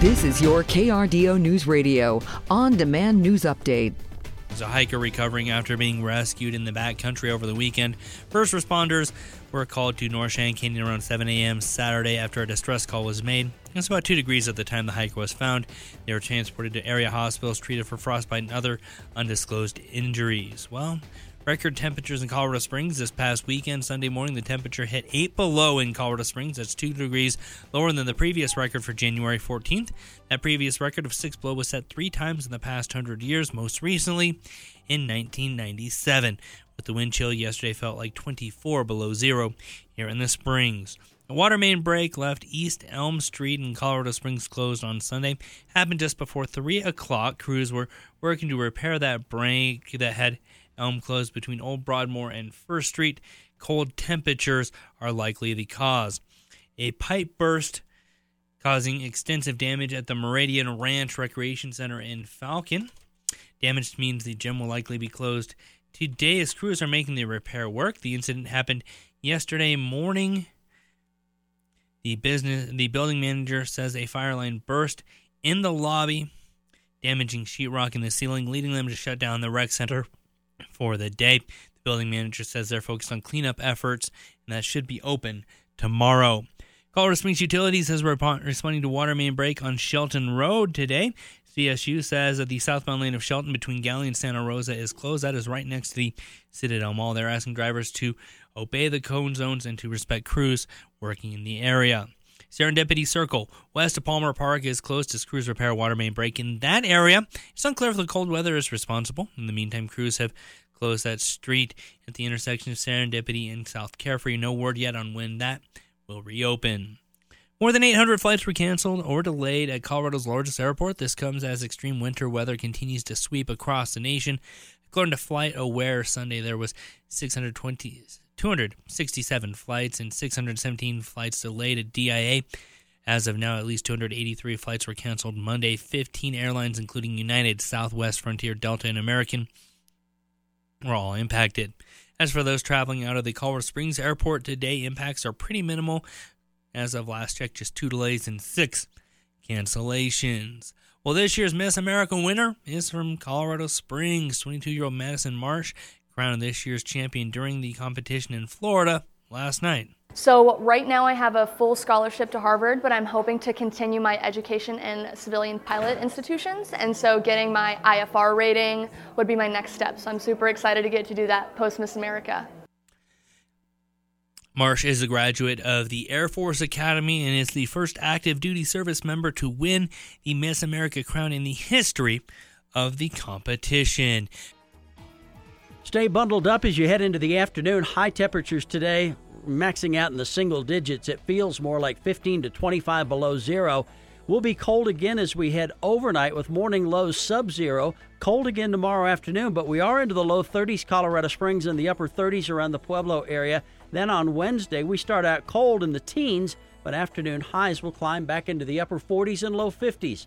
This is your KRDO News Radio on demand news update. There's a hiker recovering after being rescued in the backcountry over the weekend. First responders were called to North Cheyenne Canyon around 7 a.m. Saturday after a distress call was made. It's about 2 degrees at the time the hiker was found. They were transported to area hospitals, treated for frostbite and other undisclosed injuries. Well, Record temperatures in Colorado Springs this past weekend. Sunday morning, the temperature hit 8 below in Colorado Springs. That's 2 degrees lower than the previous record for January 14th. That previous record of 6 below was set three times in the past 100 years, most recently in 1997. With the wind chill yesterday felt like 24 below zero here in the Springs. A water main break left East Elm Street in Colorado Springs closed on Sunday. Happened just before 3 o'clock. Crews were working to repair that break that had Elm closed between Old Broadmoor and First Street. Cold temperatures are likely the cause. A pipe burst causing extensive damage at the Meridian Ranch Recreation Center in Falcon. Damage means the gym will likely be closed today as crews are making the repair work. The incident happened yesterday morning. The business the building manager says a fire line burst in the lobby, damaging sheetrock in the ceiling, leading them to shut down the rec center for the day. The building manager says they're focused on cleanup efforts and that should be open tomorrow. Colorado Springs Utilities is responding to water main break on Chelton Road today. CSU says that the southbound lane of Chelton between Galley and Santa Rosa is closed. That is right next to the Citadel Mall. They're asking drivers to obey the cone zones and to respect crews working in the area. Serendipity Circle, west of Palmer Park, is closed as crews repair water main break in that area. It's unclear if the cold weather is responsible. In the meantime, crews have closed that street at the intersection of Serendipity and South Carefree. No word yet on when that will reopen. More than 800 flights were canceled or delayed at Colorado's largest airport. This comes as extreme winter weather continues to sweep across the nation. According to Flight Aware, Sunday there was 620, 267 flights and 617 flights delayed at DIA. As of now, at least 283 flights were canceled Monday. 15 airlines, including United, Southwest, Frontier, Delta, and American, were all impacted. As for those traveling out of the Colorado Springs airport today, impacts are pretty minimal. As of last check, just two delays and six cancellations. Well, this year's Miss America winner is from Colorado Springs. 22 year old Madison Marsh crowned this year's champion during the competition in Florida last night. So, right now I have a full scholarship to Harvard, but I'm hoping to continue my education in civilian pilot institutions. And so, getting my IFR rating would be my next step. So, I'm super excited to get to do that post Miss America. Marsh is a graduate of the Air Force Academy and is the first active duty service member to win the Miss America crown in the history of the competition. Stay bundled up as you head into the afternoon. High temperatures today, maxing out in the single digits. It feels more like 15 to 25 below zero. We'll be cold again as we head overnight with morning lows sub zero. Cold again tomorrow afternoon, but we are into the low 30s, Colorado Springs, and the upper 30s around the Pueblo area. Then on Wednesday, we start out cold in the teens, but afternoon highs will climb back into the upper 40s and low 50s.